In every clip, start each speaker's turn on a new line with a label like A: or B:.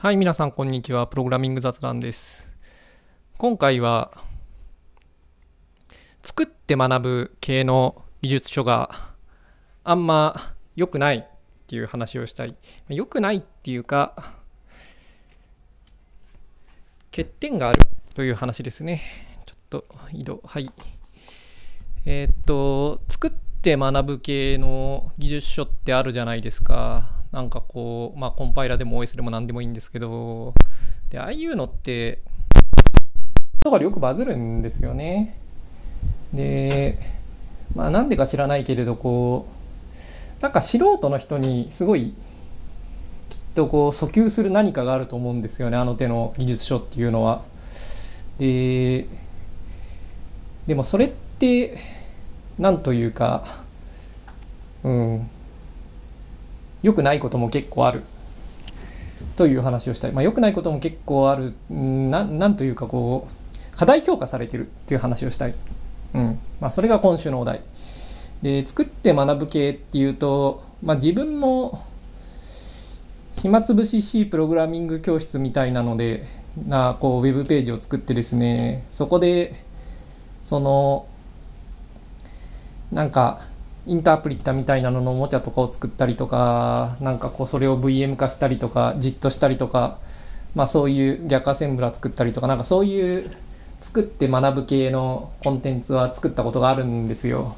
A: はい、皆さん、こんにちは。プログラミング雑談です。今回は、作って学ぶ系の技術書があんま良くないっていう話をしたい。良くないっていうか、欠点があるという話ですね。ちょっと移動、はい。えーっと、作って学ぶ系の技術書ってあるじゃないですか。なんかこう、まあコンパイラでも OS でも何でもいいんですけど、で、ああいうのって、だからよくバズるんですよね。で、まあなんでか知らないけれど、こう、なんか素人の人にすごいきっとこう訴求する何かがあると思うんですよね、あの手の技術書っていうのは。で、でもそれって、なんというか、うん、良くないことも結構あるという話をしたい。まあ、良くないことも結構ある、うんななんというかこう、課題評価されてるっていう話をしたい。うん。まあ、それが今週のお題。で、作って学ぶ系っていうと、まあ、自分も、暇つぶし C プログラミング教室みたいなので、な、こう、ウェブページを作ってですね、そこで、その、なんか、インタープリッタみたいなののおもちゃとかを作ったりとか、なんかこうそれを VM 化したりとか、じっとしたりとか、まあそういう逆アセンブラ作ったりとか、なんかそういう作って学ぶ系のコンテンツは作ったことがあるんですよ。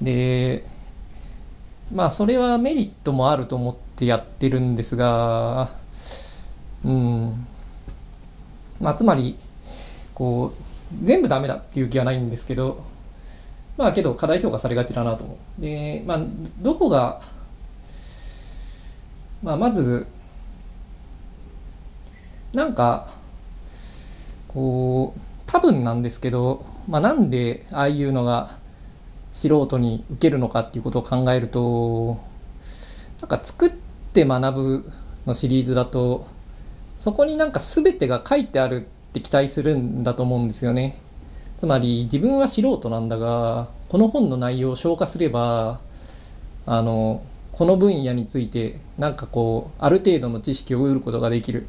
A: で、まあそれはメリットもあると思ってやってるんですが、うん。まあつまり、こう、全部ダメだっていう気はないんですけど、まあけど課題評価されがちだなと思う。で、まあどこが、まあまず、なんか、こう、多分なんですけど、まあなんでああいうのが素人に受けるのかっていうことを考えると、なんか作って学ぶのシリーズだと、そこになんか全てが書いてあるって期待するんだと思うんですよね。つまり自分は素人なんだがこの本の内容を消化すればあのこの分野についてなんかこうある程度の知識を得ることができる。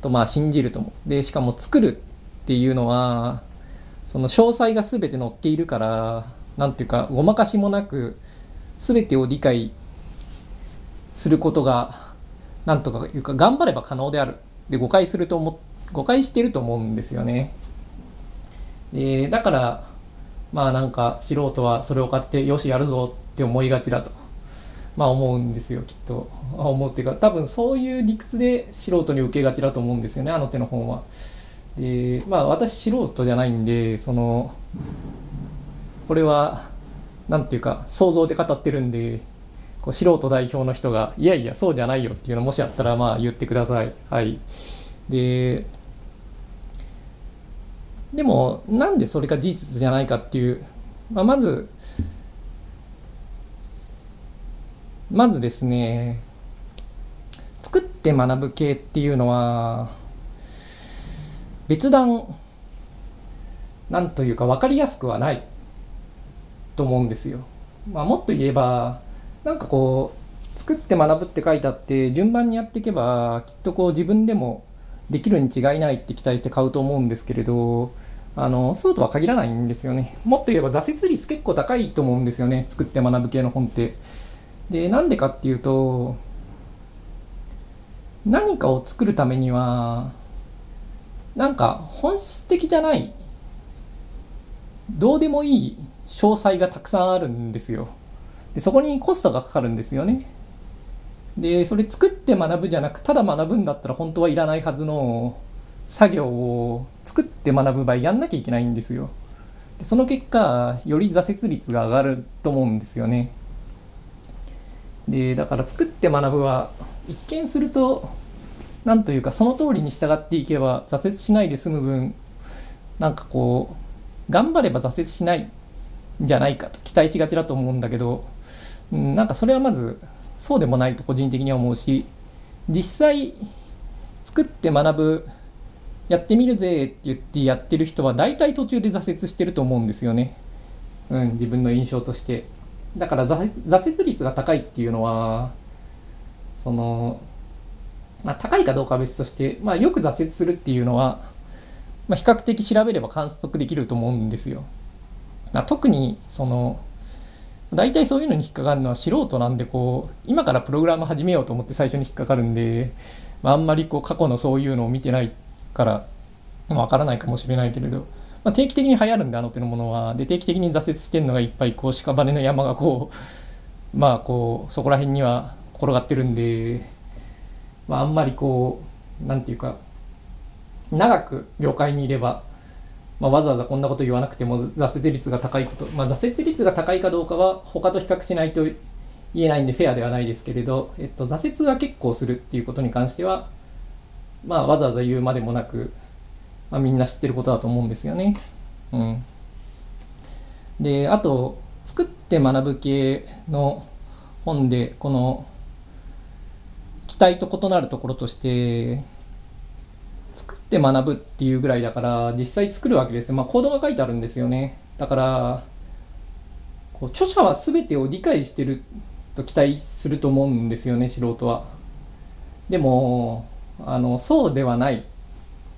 A: とまあ信じると思う。でしかも作るっていうのはその詳細が全て載っているからなんていうかごまかしもなく全てを理解することがなんとかいうか頑張れば可能である。で誤解すると思誤解してると思うんですよね。でだからまあなんか素人はそれを買ってよしやるぞって思いがちだとまあ思うんですよきっと思うっていうか多分そういう理屈で素人に受けがちだと思うんですよねあの手の本は。でまあ私素人じゃないんでそのこれはなんていうか想像で語ってるんでこう素人代表の人がいやいやそうじゃないよっていうのもしあったらまあ言ってください。はい。ででもなんでそれが事実じゃないかっていう、まあ、まずまずですね作って学ぶ系っていうのは別段なんというか分かりやすくはないと思うんですよ。まあ、もっと言えばなんかこう作って学ぶって書いてあって順番にやっていけばきっとこう自分でもできるに違いないって期待して買うと思うんですけれどあのそうとは限らないんですよね。もっと言えば挫折率結構高いと思うんですよね。作って学ぶ系の本って。でなんでかっていうと何かを作るためにはなんか本質的じゃないどうでもいい詳細がたくさんあるんですよ。でそこにコストがかかるんですよね。でそれ作って学ぶじゃなくただ学ぶんだったら本当はいらないはずの作業を作って学ぶ場合やんなきゃいけないんですよ。でその結果より挫折率が上がると思うんですよね。でだから作って学ぶは一見するとなんというかその通りに従っていけば挫折しないで済む分なんかこう頑張れば挫折しないんじゃないかと期待しがちだと思うんだけど、うん、なんかそれはまずそうでもないと個人的には思うし実際作って学ぶやってみるぜって言ってやってる人は大体途中で挫折してると思うんですよね、うん、自分の印象としてだから挫折率が高いっていうのはそのまあ、高いかどうかは別として、まあ、よく挫折するっていうのは、まあ、比較的調べれば観測できると思うんですよ。まあ、特にその大体そういうのに引っかかるのは素人なんでこう今からプログラム始めようと思って最初に引っかかるんで、まあ、あんまりこう過去のそういうのを見てないからわからないかもしれないけれど、まあ、定期的に流行るんであの手のものは。で定期的に挫折してるのがいっぱいこう屍の山がこうまあこうそこら辺には転がってるんで、まあ、あんまりこう何て言うか長く業界にいればまあ、わざわざこんなこと言わなくても挫折率が高いこと、まあ、挫折率が高いかどうかは他と比較しないと言えないんでフェアではないですけれど、えっと、挫折は結構するっていうことに関しては、まあ、わざわざ言うまでもなく、まあ、みんな知ってることだと思うんですよね。うん、であと作って学ぶ系の本でこの期待と異なるところとして作って学ぶっていうぐらいだから実際作るわけですよ。まあコードが書いてあるんですよね。だからこう著者は全てを理解してると期待すると思うんですよね素人は。でもあのそうではない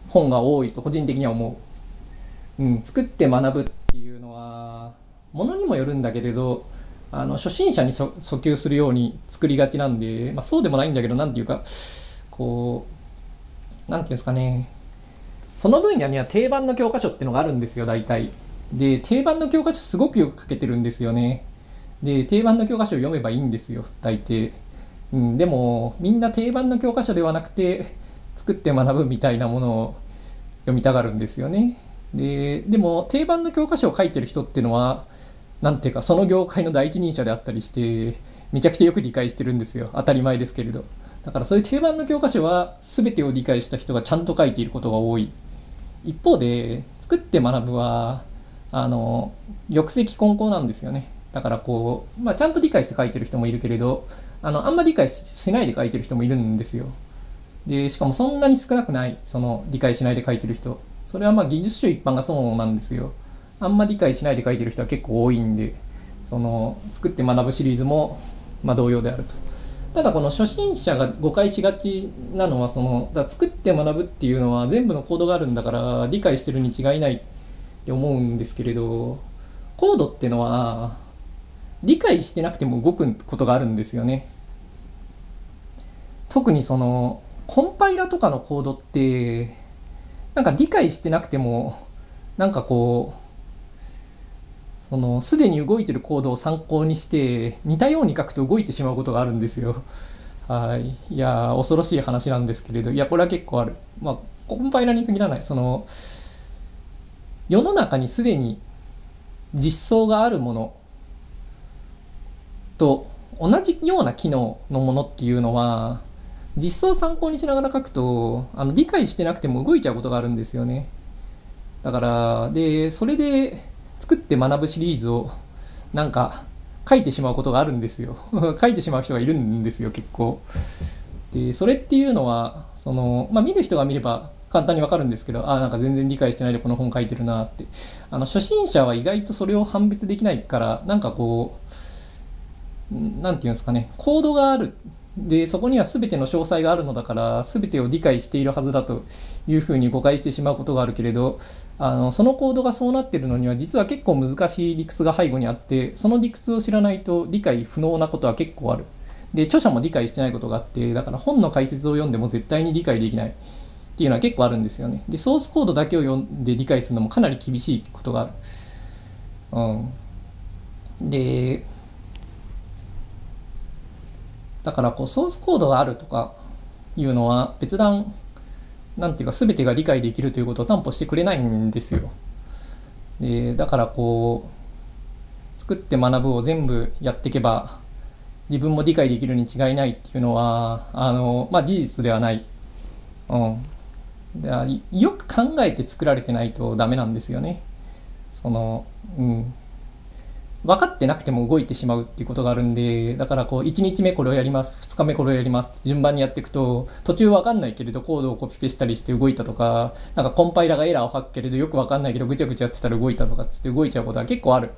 A: 本が多いと個人的には思う。うん、作って学ぶっていうのはものにもよるんだけれどあの初心者に訴求するように作りがちなんで、まあ、そうでもないんだけど何て言うかこう何ていうんですかね。その分野には定番の教科書っていうのがあるんですよ大体。で定番の教科書すごくよく書けてるんですよね。で定番の教科書を読めばいいんですよ大抵、うん、でもみんな定番の教科書ではなくて作って学ぶみたいなものを読みたがるんですよね。ででも定番の教科書を書いてる人っていうのは何ていうかその業界の第一人者であったりしてめちゃくちゃよく理解してるんですよ。当たり前ですけれど。だからそういう定番の教科書は全てを理解した人がちゃんと書いていることが多い。一方で作って学ぶはあの玉石混交なんですよね。だからこう、まあ、ちゃんと理解して書いてる人もいるけれどあのあんまり理解しないで書いてる人もいるんですよ。でしかもそんなに少なくないその理解しないで書いてる人。それはまあ技術書一般がそうなんですよ。あんま理解しないで書いてる人は結構多いんでその作って学ぶシリーズもまあ同様であると。ただこの初心者が誤解しがちなのはそのだ作って学ぶっていうのは全部のコードがあるんだから理解してるに違いないって思うんですけれどコードってのは理解してなくても動くことがあるんですよね。特にそのコンパイラとかのコードってなんか理解してなくてもなんかこうそのすでに動いてるコードを参考にして似たように書くと動いてしまうことがあるんですよ。はい、いや恐ろしい話なんですけれどいやこれは結構ある。まあコンパイラーに限らないその世の中にすでに実装があるものと同じような機能のものっていうのは実装を参考にしながら書くとあの理解してなくても動いちゃうことがあるんですよね。だからでそれで作って学ぶシリーズをなんか書いてしまうことがあるんですよ。書いてしまう人がいるんですよ結構。でそれっていうのはその、まあ、見る人が見れば簡単にわかるんですけどあなんか全然理解してないでこの本書いてるなって。あの初心者は意外とそれを判別できないからなんかこう何て言うんですかねコードがあるでそこには全ての詳細があるのだから全てを理解しているはずだというふうに誤解してしまうことがあるけれどあのそのコードがそうなってるのには実は結構難しい理屈が背後にあってその理屈を知らないと理解不能なことは結構ある。で著者も理解してないことがあってだから本の解説を読んでも絶対に理解できないっていうのは結構あるんですよね。でソースコードだけを読んで理解するのもかなり厳しいことがある。うん、でだからこうソースコードがあるとかいうのは別段なんていうか全てが理解できるということを担保してくれないんですよ。でだからこう作って学ぶを全部やっていけば自分も理解できるに違いないっていうのはあの、まあ、事実ではない。うん、でよく考えて作られてないとダメなんですよね。そのうん分かってなくても動いてしまうっていうことがあるんでだからこう1日目これをやります2日目これをやります順番にやっていくと途中分かんないけれどコードをコピペしたりして動いたとかなんかコンパイラがエラーを吐くけれどよく分かんないけどぐちゃぐちゃやってたら動いたとかっつって動いちゃうことは結構ある、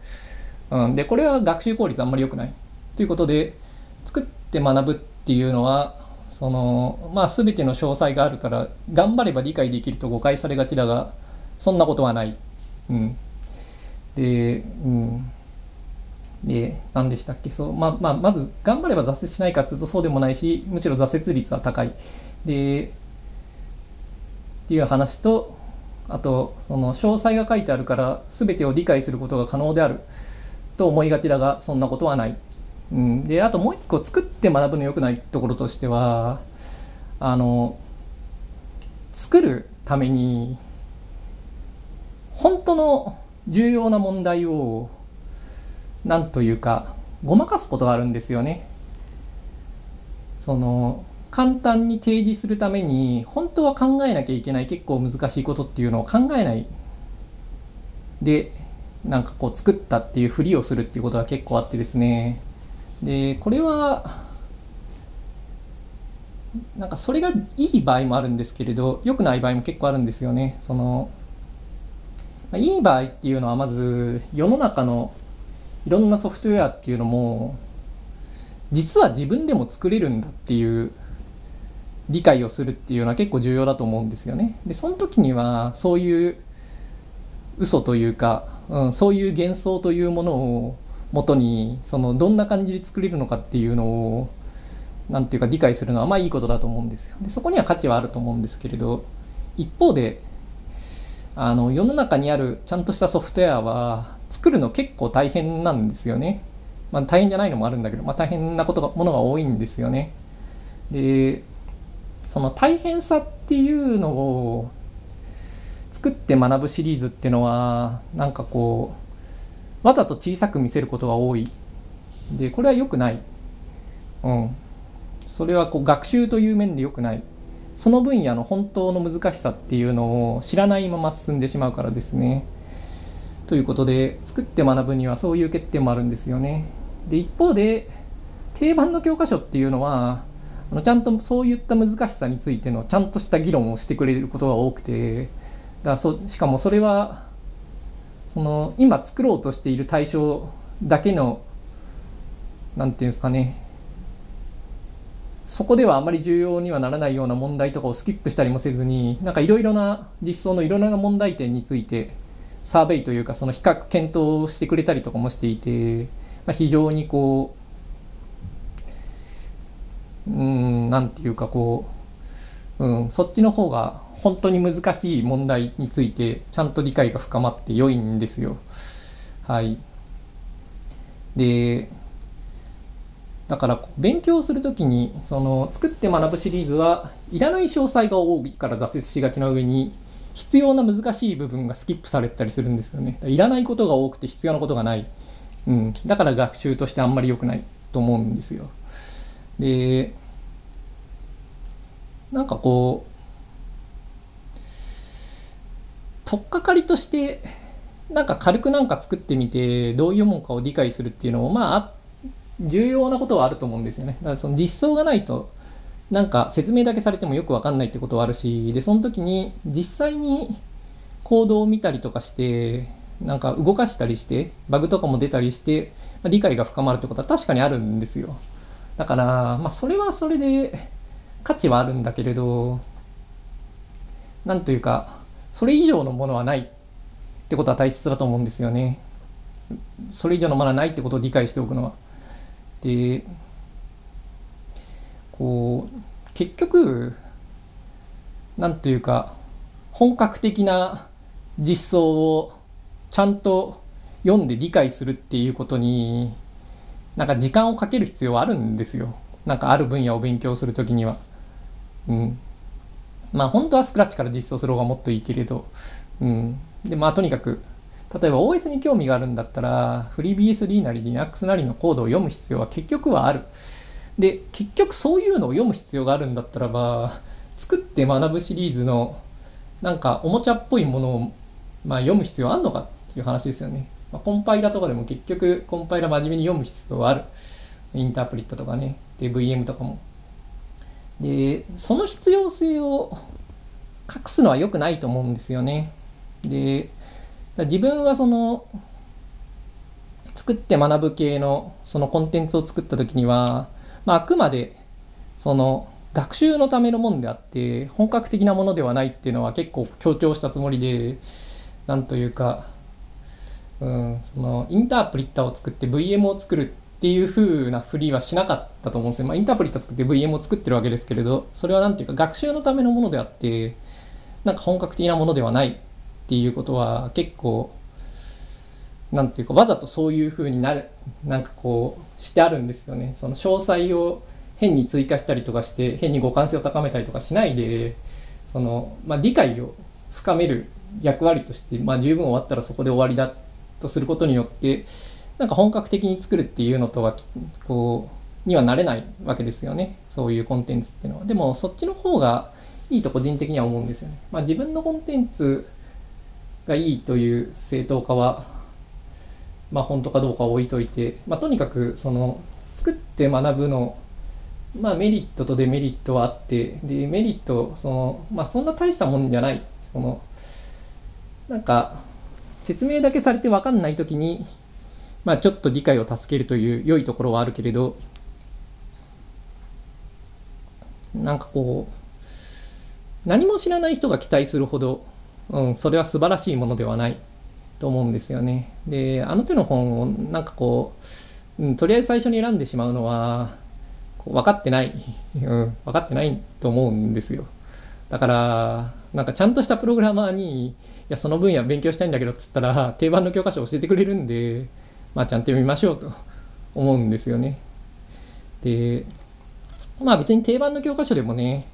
A: うん、でこれは学習効率あんまり良くない。ということで作って学ぶっていうのはそのまあ全ての詳細があるから頑張れば理解できると誤解されがちだがそんなことはない。うん、で、うん、で何でしたっけ？そう、まあまあ、まず頑張れば挫折しないかというとそうでもないしむしろ挫折率は高い。でっていう話とあとその詳細が書いてあるから全てを理解することが可能であると思いがちだがそんなことはない。うん、であともう一個作って学ぶの良くないところとしてはあの作るために本当の重要な問題を何というかごまかすことがあるんですよね。その簡単に提示するために本当は考えなきゃいけない結構難しいことっていうのを考えない。でなんかこう作ったっていうふりをするっていうことが結構あってですね。でこれはなんかそれがいい場合もあるんですけれど良くない場合も結構あるんですよね。そのいい場合っていうのはまず世の中のいろんなソフトウェアっていうのも実は自分でも作れるんだっていう理解をするっていうのは結構重要だと思うんですよね。でその時にはそういう嘘というか、うん、そういう幻想というものをもとにそのどんな感じで作れるのかっていうのを何ていうか理解するのはまあいいことだと思うんですよ。でそこには価値はあると思うんですけれど一方であの世の中にあるちゃんとしたソフトウェアは作るの結構大変なんですよね。まあ、大変じゃないのもあるんだけど、まあ、大変なことがものが多いんですよね。でその大変さっていうのを作って学ぶシリーズっていうのはなんかこうわざと小さく見せることが多いでこれは良くない、うん、それはこう学習という面で良くないその分野の本当の難しさっていうのを知らないまま進んでしまうからですね。ということで作って学ぶにはそういう欠点もあるんですよね。で一方で定番の教科書っていうのはあのちゃんとそういった難しさについてのちゃんとした議論をしてくれることが多くてだそしかもそれはその今作ろうとしている対象だけの何て言うんですかねそこではあまり重要にはならないような問題とかをスキップしたりもせずになんかいろいろな実装のいろいろな問題点についてサーベイというかその比較検討してくれたりとかもしていて、まあ、非常にこううんなんていうかこう、うん、そっちの方が本当に難しい問題についてちゃんと理解が深まって良いんですよ。はい。でだから勉強する時にその作って学ぶシリーズはいらない詳細が多いから挫折しがちな上に必要な難しい部分がスキップされたりするんですよね。いらないことが多くて必要なことがない。うん、だから学習としてあんまり良くないと思うんですよ。でなんかこう取っかかりとしてなんか軽くなんか作ってみてどういうもんかを理解するっていうのもまああって重要なことはあると思うんですよね。だからその実装がないとなんか説明だけされてもよくわかんないってことはあるしでその時に実際にコードを見たりとかしてなんか動かしたりしてバグとかも出たりして理解が深まるってことは確かにあるんですよ。だからまあそれはそれで価値はあるんだけれどなんというかそれ以上のものはないってことは大切だと思うんですよね。それ以上のものはないってことを理解しておくのは。でこう結局なんというか本格的な実装をちゃんと読んで理解するっていうことになんか時間をかける必要はあるんですよ。なんかある分野を勉強するときには。うん。まあ本当はスクラッチから実装する方がもっといいけれど。うん。でまあとにかく例えば OS に興味があるんだったら FreeBSD なり Linux なりのコードを読む必要は結局はある。で結局そういうのを読む必要があるんだったらば作って学ぶシリーズのなんかおもちゃっぽいものを、まあ、読む必要あるのかっていう話ですよね。まあ、コンパイラとかでも結局コンパイラ真面目に読む必要はある。インタープリットとかね。で VM とかも。でその必要性を隠すのは良くないと思うんですよね。で自分はその作って学ぶ系のそのコンテンツを作った時には、まあ、あくまでその学習のためのものであって本格的なものではないっていうのは結構強調したつもりでなんというか、うん、そのインタープリッターを作って VM を作るっていう風なふりはしなかったと思うんですよ。まあ、インタープリッター作って VM を作ってるわけですけれどそれは何ていうか学習のためのものであってなんか本格的なものではないっていうことは結構なんていうかわざとそういう風になるなんかこうしてあるんですよね。その詳細を変に追加したりとかして変に互換性を高めたりとかしないでその、まあ、理解を深める役割として、まあ、十分終わったらそこで終わりだとすることによってなんか本格的に作るっていうのとはこうにはなれないわけですよねそういうコンテンツっていうのは。でもそっちの方がいいと個人的には思うんですよね。まあ、自分のコンテンツがいいという正当化は、まあ、本当かどうか置いといて、まあ、とにかくその作って学ぶのまあメリットとデメリットはあってでメリットそのまあそんな大したもんじゃない。そのなんか説明だけされて分かんない時にまあちょっと理解を助けるという良いところはあるけれどなんかこう何も知らない人が期待するほど、うん、それは素晴らしいものではないと思うんですよね。であの手の本をなんかこう、うん、とりあえず最初に選んでしまうのは分かってない、うん、分かってないと思うんですよ。だから、なんかちゃんとしたプログラマーに、いや、その分野勉強したいんだけどっつったら、定番の教科書教えてくれるんで、まあ、ちゃんと読みましょうと思うんですよね。で、まあ別に定番の教科書でもね、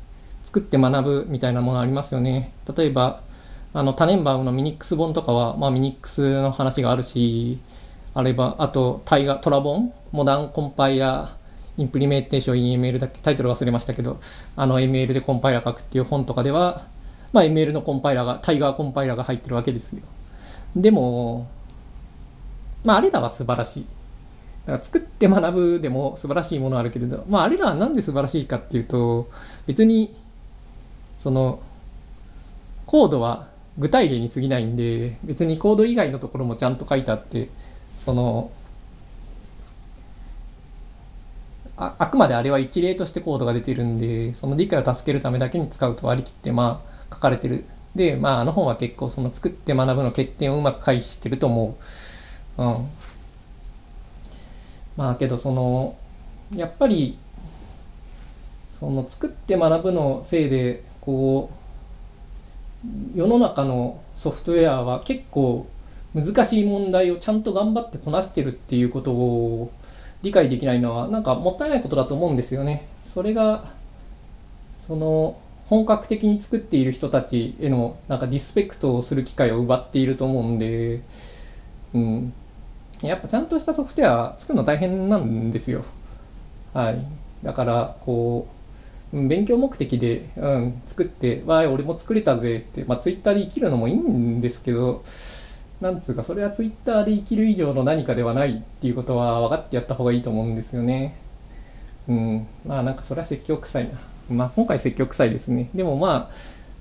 A: 作って学ぶみたいなものありますよね。例えば、あの、タネンバウのミニックス本とかは、まあミニックスの話があるし、あれば、あと、タイガ、トラボン、モダンコンパイアインプリメーテーション EML だっけ？タイトル忘れましたけど、あの ML でコンパイラー書くっていう本とかでは、まあ、ML のコンパイラーが、タイガーコンパイラーが入ってるわけですよ。でも、まあ、あれらは素晴らしい。だから作って学ぶでも素晴らしいものあるけれど、まあ、あれらはなんで素晴らしいかっていうと、別に、その、コードは具体例に過ぎないんで、別にコード以外のところもちゃんと書いてあって、その、ああくまであれは一例としてコードが出てるんでその理解を助けるためだけに使うと割り切ってまあ書かれてる。でまああの本は結構その作って学ぶの欠点をうまく回避してると思ううん。まあけどそのやっぱりその作って学ぶのせいでこう世の中のソフトウェアは結構難しい問題をちゃんと頑張ってこなしてるっていうことを理解できないのはなんかもったいないことだと思うんですよね。それがその本格的に作っている人たちへのなんかディスペクトをする機会を奪っていると思うんで、うん、やっぱちゃんとしたソフトウェア作るの大変なんですよ。はい、だからこう勉強目的で、うん、作って「わい俺も作れたぜ」って、まあ、ツイッターで生きるのもいいんですけどなんつうか、それはツイッターで生きる以上の何かではないっていうことは分かってやった方がいいと思うんですよね。うん。まあなんかそれは説教臭いな。まあ今回説教臭いですね。でもまあ、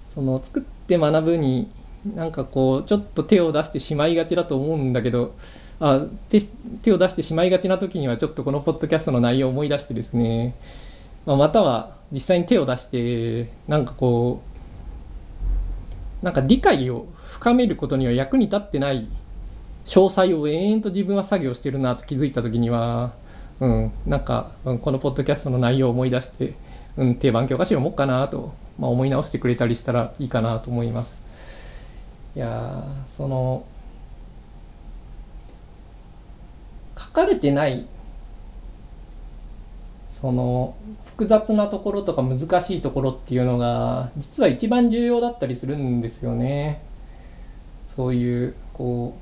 A: その作って学ぶになんかこう、ちょっと手を出してしまいがちだと思うんだけど、あ手手を出してしまいがちな時にはちょっとこのポッドキャストの内容を思い出してですね、まあ、または実際に手を出してなんかこうなんか理解を深めることには役に立ってない詳細を延々と自分は作業してるなと気づいた時には、うん、なんか、このポッドキャストの内容を思い出して、うん、定番教科書読もうかなと、まあ、思い直してくれたりしたらいいかなと思います。いやその書かれてないその複雑なところとか難しいところっていうのが実は一番重要だったりするんですよね。そういうこ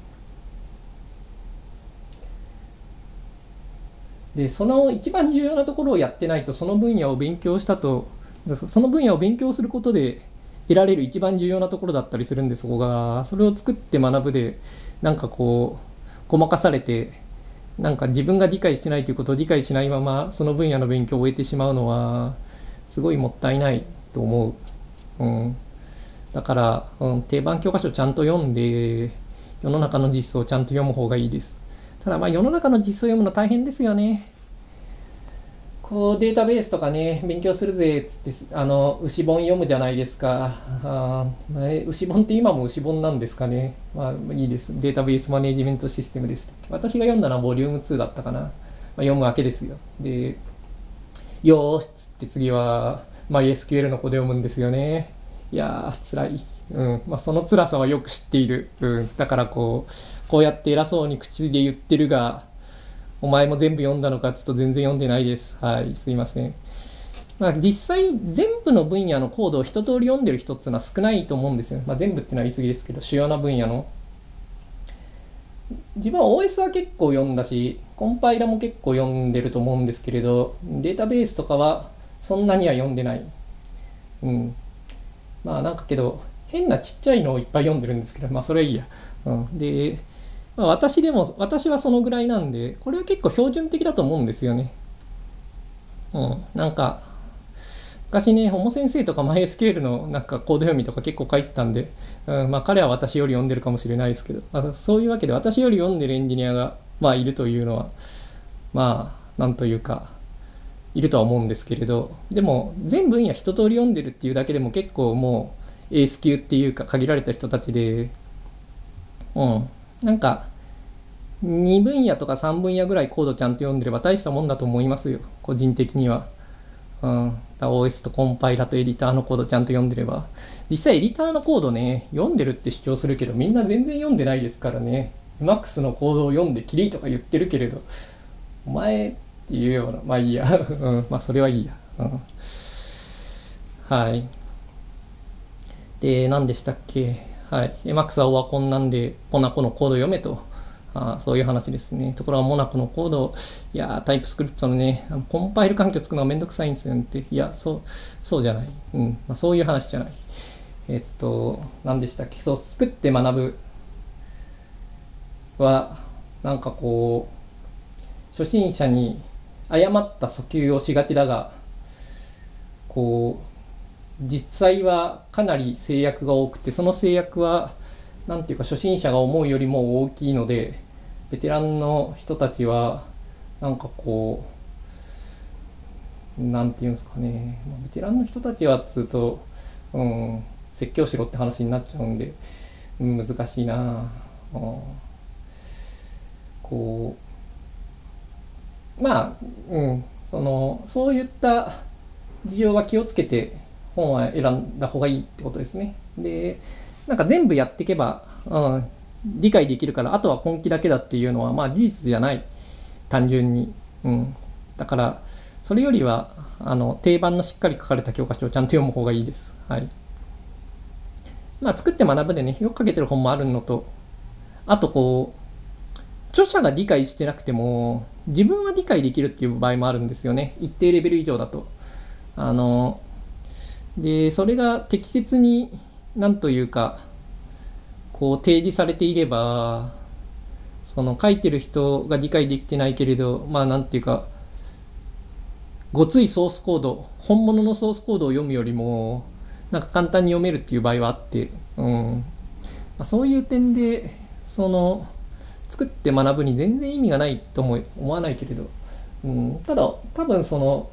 A: うでその一番重要なところをやってないとその分野を勉強したとその分野を勉強することで得られる一番重要なところだったりするんでそこがそれを作って学ぶでなんかこうごまかされてなんか自分が理解してないということを理解しないままその分野の勉強を終えてしまうのはすごいもったいないと思う。うんだから、うん、定番教科書ちゃんと読んで、世の中の実装をちゃんと読む方がいいです。ただ、まあ世の中の実装を読むの大変ですよね。こうデータベースとかね勉強するぜっつってあの牛本読むじゃないですか。あ、あ、牛本って今も牛本なんですかね。まあいいです。データベースマネジメントシステムです。私が読んだのはボリューム2だったかな、まあ、読むわけですよ。でよーしっつって次は MySQL の子で読むんですよね。いやー辛い。うん。まあ、その辛さはよく知っている、うん、だからこうこうやって偉そうに口で言ってるがお前も全部読んだのかちょっと全然読んでないです。はいすいません。まあ、実際全部の分野のコードを一通り読んでる人っていうのは少ないと思うんですよ、まあ、全部っていうのは言い過ぎですけど主要な分野の。自分は OS は結構読んだしコンパイラも結構読んでると思うんですけれどデータベースとかはそんなには読んでない。うん。まあなんかけど変なちっちゃいのをいっぱい読んでるんですけど、まあそれはいいや。うん、で、まあ、私でも、私はそのぐらいなんで、これは結構標準的だと思うんですよね。うん、なんか、昔ね、ホモ先生とか MySQL のなんかコード読みとか結構書いてたんで、うん、まあ彼は私より読んでるかもしれないですけど、まあ、そういうわけで私より読んでるエンジニアが、まあいるというのは、まあ、なんというか、いるとは思うんですけれど、でも全分野一通り読んでるっていうだけでも結構もう、エース級っていうか限られた人たちで、うん、なんか2分野とか3分野ぐらいコードちゃんと読んでれば大したもんだと思いますよ。個人的には。うん、OS とコンパイラとエディターのコードちゃんと読んでれば。実際エディターのコードね読んでるって主張するけどみんな全然読んでないですからね。MAX のコードを読んでキリとか言ってるけれど。お前っていうような。まあいいや、うん、まあそれはいいや、うん、はい。で、何でしたっけ？はい。MAX はオワコンなんで、モナコのコード読めと。あそういう話ですね。ところがモナコのコード、いやタイプスクリプトのね、あのコンパイル環境作るのがめんどくさいんですよねって。いや、そう、そうじゃない。うん。まあ、そういう話じゃない。えっと、何でしたっけ？そう、作って学ぶは、なんかこう、初心者に誤った訴求をしがちだが、こう、実際はかなり制約が多くてその制約は何ていうか初心者が思うよりも大きいのでベテランの人たちはなんかこう何て言うんですかね。ベテランの人たちはっつうと、うん、説教しろって話になっちゃうんで、うん、難しいな、うん、こうまあ、うん、そのそういった事情は気をつけて本は選んだ方がいいってことですね。で、なんか全部やっていけば、うん、理解できるから、あとは根気だけだっていうのは、まあ事実じゃない。単純に。うん。だから、それよりは、あの、定番のしっかり書かれた教科書をちゃんと読む方がいいです。はい。まあ、作って学ぶでね、よく書けてる本もあるのと、あとこう、著者が理解してなくても、自分は理解できるっていう場合もあるんですよね。一定レベル以上だと。あの、でそれが適切に何というかこう提示されていればその書いてる人が理解できてないけれどまあ何ていうかごついソースコード本物のソースコードを読むよりもなんか簡単に読めるっていう場合はあって、うん。まあ、そういう点でその作って学ぶに全然意味がないとも思わないけれど、うん、ただ多分その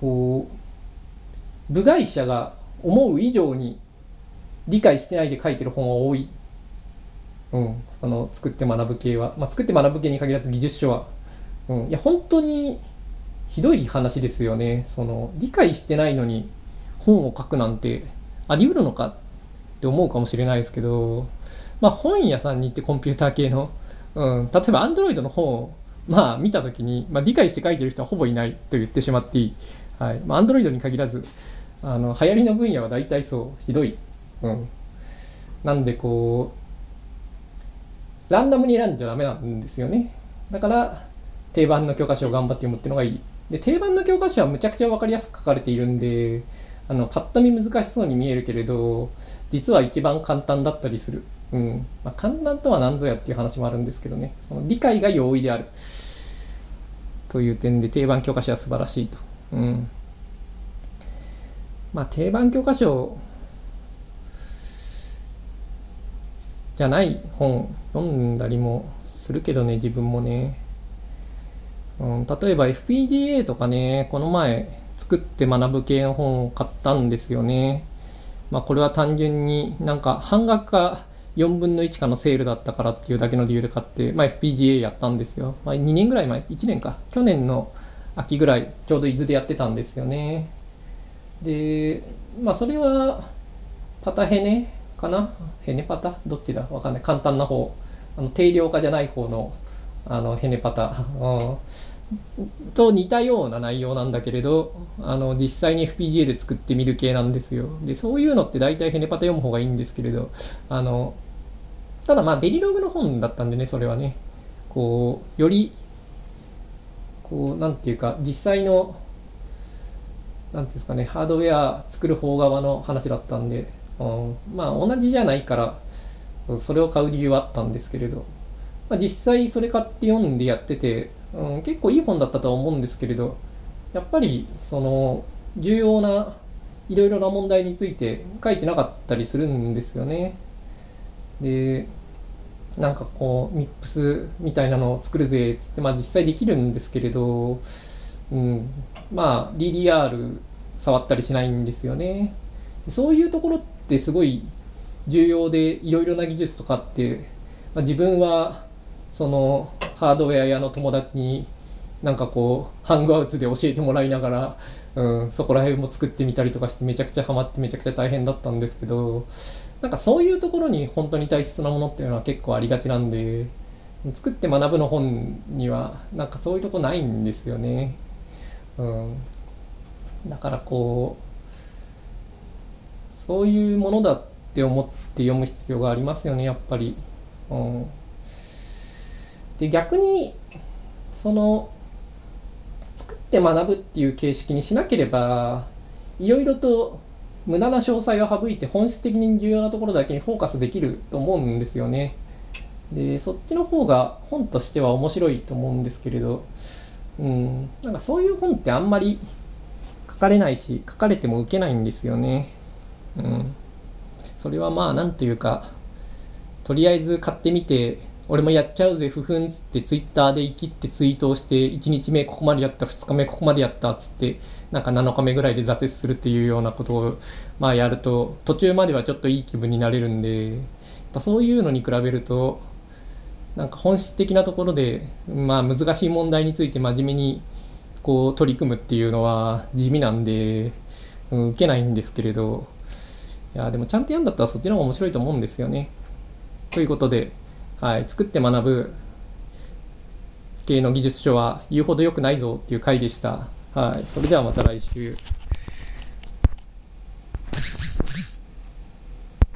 A: こう部外者が思う以上に理解してないで書いてる本は多い、うん、その作って学ぶ系は、まあ、作って学ぶ系に限らず技術書は、うん、いや本当にひどい話ですよね。その理解してないのに本を書くなんてあり得るのかって思うかもしれないですけど、まあ、本屋さんに行ってコンピューター系の、うん、例えば Android の本をまあ見た時に、まあ、理解して書いてる人はほぼいないと言ってしまっていい。はい。まあ、Android に限らずあの流行りの分野は大体そうひどい、うん、なんでこうランダムに選んじゃダメなんですよね。だから定番の教科書を頑張って読むっていうのがいい。で定番の教科書はむちゃくちゃ分かりやすく書かれているんであのパッと見難しそうに見えるけれど実は一番簡単だったりする、うん。まあ、簡単とは何ぞやっていう話もあるんですけどね。その理解が容易である。という点で定番教科書は素晴らしいと。うん。まあ定番教科書じゃない本読んだりもするけどね自分もねうん、例えば FPGA とかねこの前作って学ぶ系の本を買ったんですよね。まあ、これは単純になんか半額か4分の1かのセールだったからっていうだけの理由で買って、まあ、FPGA やったんですよ。まあ、2年ぐらい前、1年か。去年の秋ぐらい、ちょうど伊豆でやってたんですよね。で、まあ、それは、パタヘネかな？ヘネパタ？どっちだ？わかんない。簡単な方。あの定量化じゃない方のあのヘネパタ。うんと似たような内容なんだけれどあの実際に FPGA で作ってみる系なんですよでそういうのって大体ヘネパタ読む方がいいんですけれどあのただまあベリログの本だったんでねそれはねこうよりこうなんていうか実際のなんていうんですかねハードウェア作る方側の話だったんで、うん、まあ同じじゃないからそれを買う理由はあったんですけれど、まあ、実際それ買って読んでやっててうん、結構いい本だったとは思うんですけれどやっぱりその重要ないろいろな問題について書いてなかったりするんですよね。でなんかこうミップスみたいなのを作るぜっつってまあ実際できるんですけれど、うん、まあ DDR 触ったりしないんですよね。そういうところってすごい重要でいろいろな技術とかって、まあ、自分はそのハードウェア屋の友達になんかこうハングアウツで教えてもらいながら、うん、そこら辺も作ってみたりとかしてめちゃくちゃハマってめちゃくちゃ大変だったんですけどなんかそういうところに本当に大切なものっていうのは結構ありがちなんで作って学ぶの本にはなんかそういうとこないんですよね。うん、だからこうそういうものだって思って読む必要がありますよねやっぱり。うんで逆にそのって学ぶっていう形式にしなければいろいろと無駄な詳細を省いて本質的に重要なところだけにフォーカスできると思うんですよね。でそっちの方が本としては面白いと思うんですけれど、うん、なんかそういう本ってあんまり書かれないし書かれても受けないんですよね。うん、それはまあ何というかとりあえず買ってみて俺もやっちゃうぜ、ふふんっつってツイッターで生きってツイートをして、1日目ここまでやった、2日目ここまでやったっつって、なんか7日目ぐらいで挫折するっていうようなことを、まあやると、途中まではちょっといい気分になれるんで、やっぱそういうのに比べると、なんか本質的なところで、まあ難しい問題について真面目にこう取り組むっていうのは地味なんで、うん、受けないんですけれど、いや、でもちゃんとやんだったらそっちの方が面白いと思うんですよね。ということで、はい、作って学ぶ系の技術書は言うほど良くないぞっていう回でした。はい、それではまた来週。